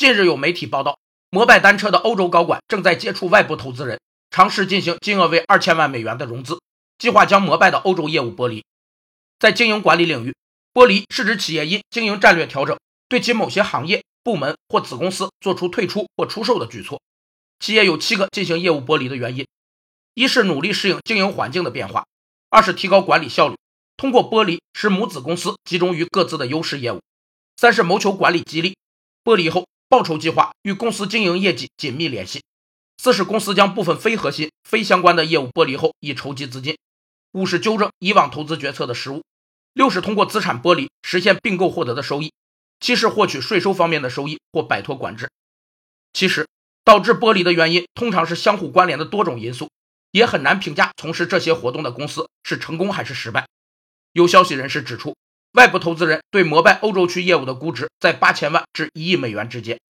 近日有媒体报道，摩拜单车的欧洲高管正在接触外部投资人，尝试进行金额为二千万美元的融资，计划将摩拜的欧洲业务剥离。在经营管理领域，剥离是指企业因经营战略调整，对其某些行业、部门或子公司做出退出或出售的举措。企业有七个进行业务剥离的原因：一是努力适应经营环境的变化；二是提高管理效率，通过剥离使母子公司集中于各自的优势业务；三是谋求管理激励，剥离后报酬计划与公司经营业绩紧密联系；四是公司将部分非核心、非相关的业务剥离后以筹集资金；五是纠正以往投资决策的失误；六是通过资产剥离实现并购获得的收益；七是获取税收方面的收益或摆脱管制。其实。导致剥离的原因通常是相互关联的多种因素，也很难评价从事这些活动的公司是成功还是失败。有消息人士指出，外部投资人对摩拜欧洲区业务的估值在八千万至一亿美元之间。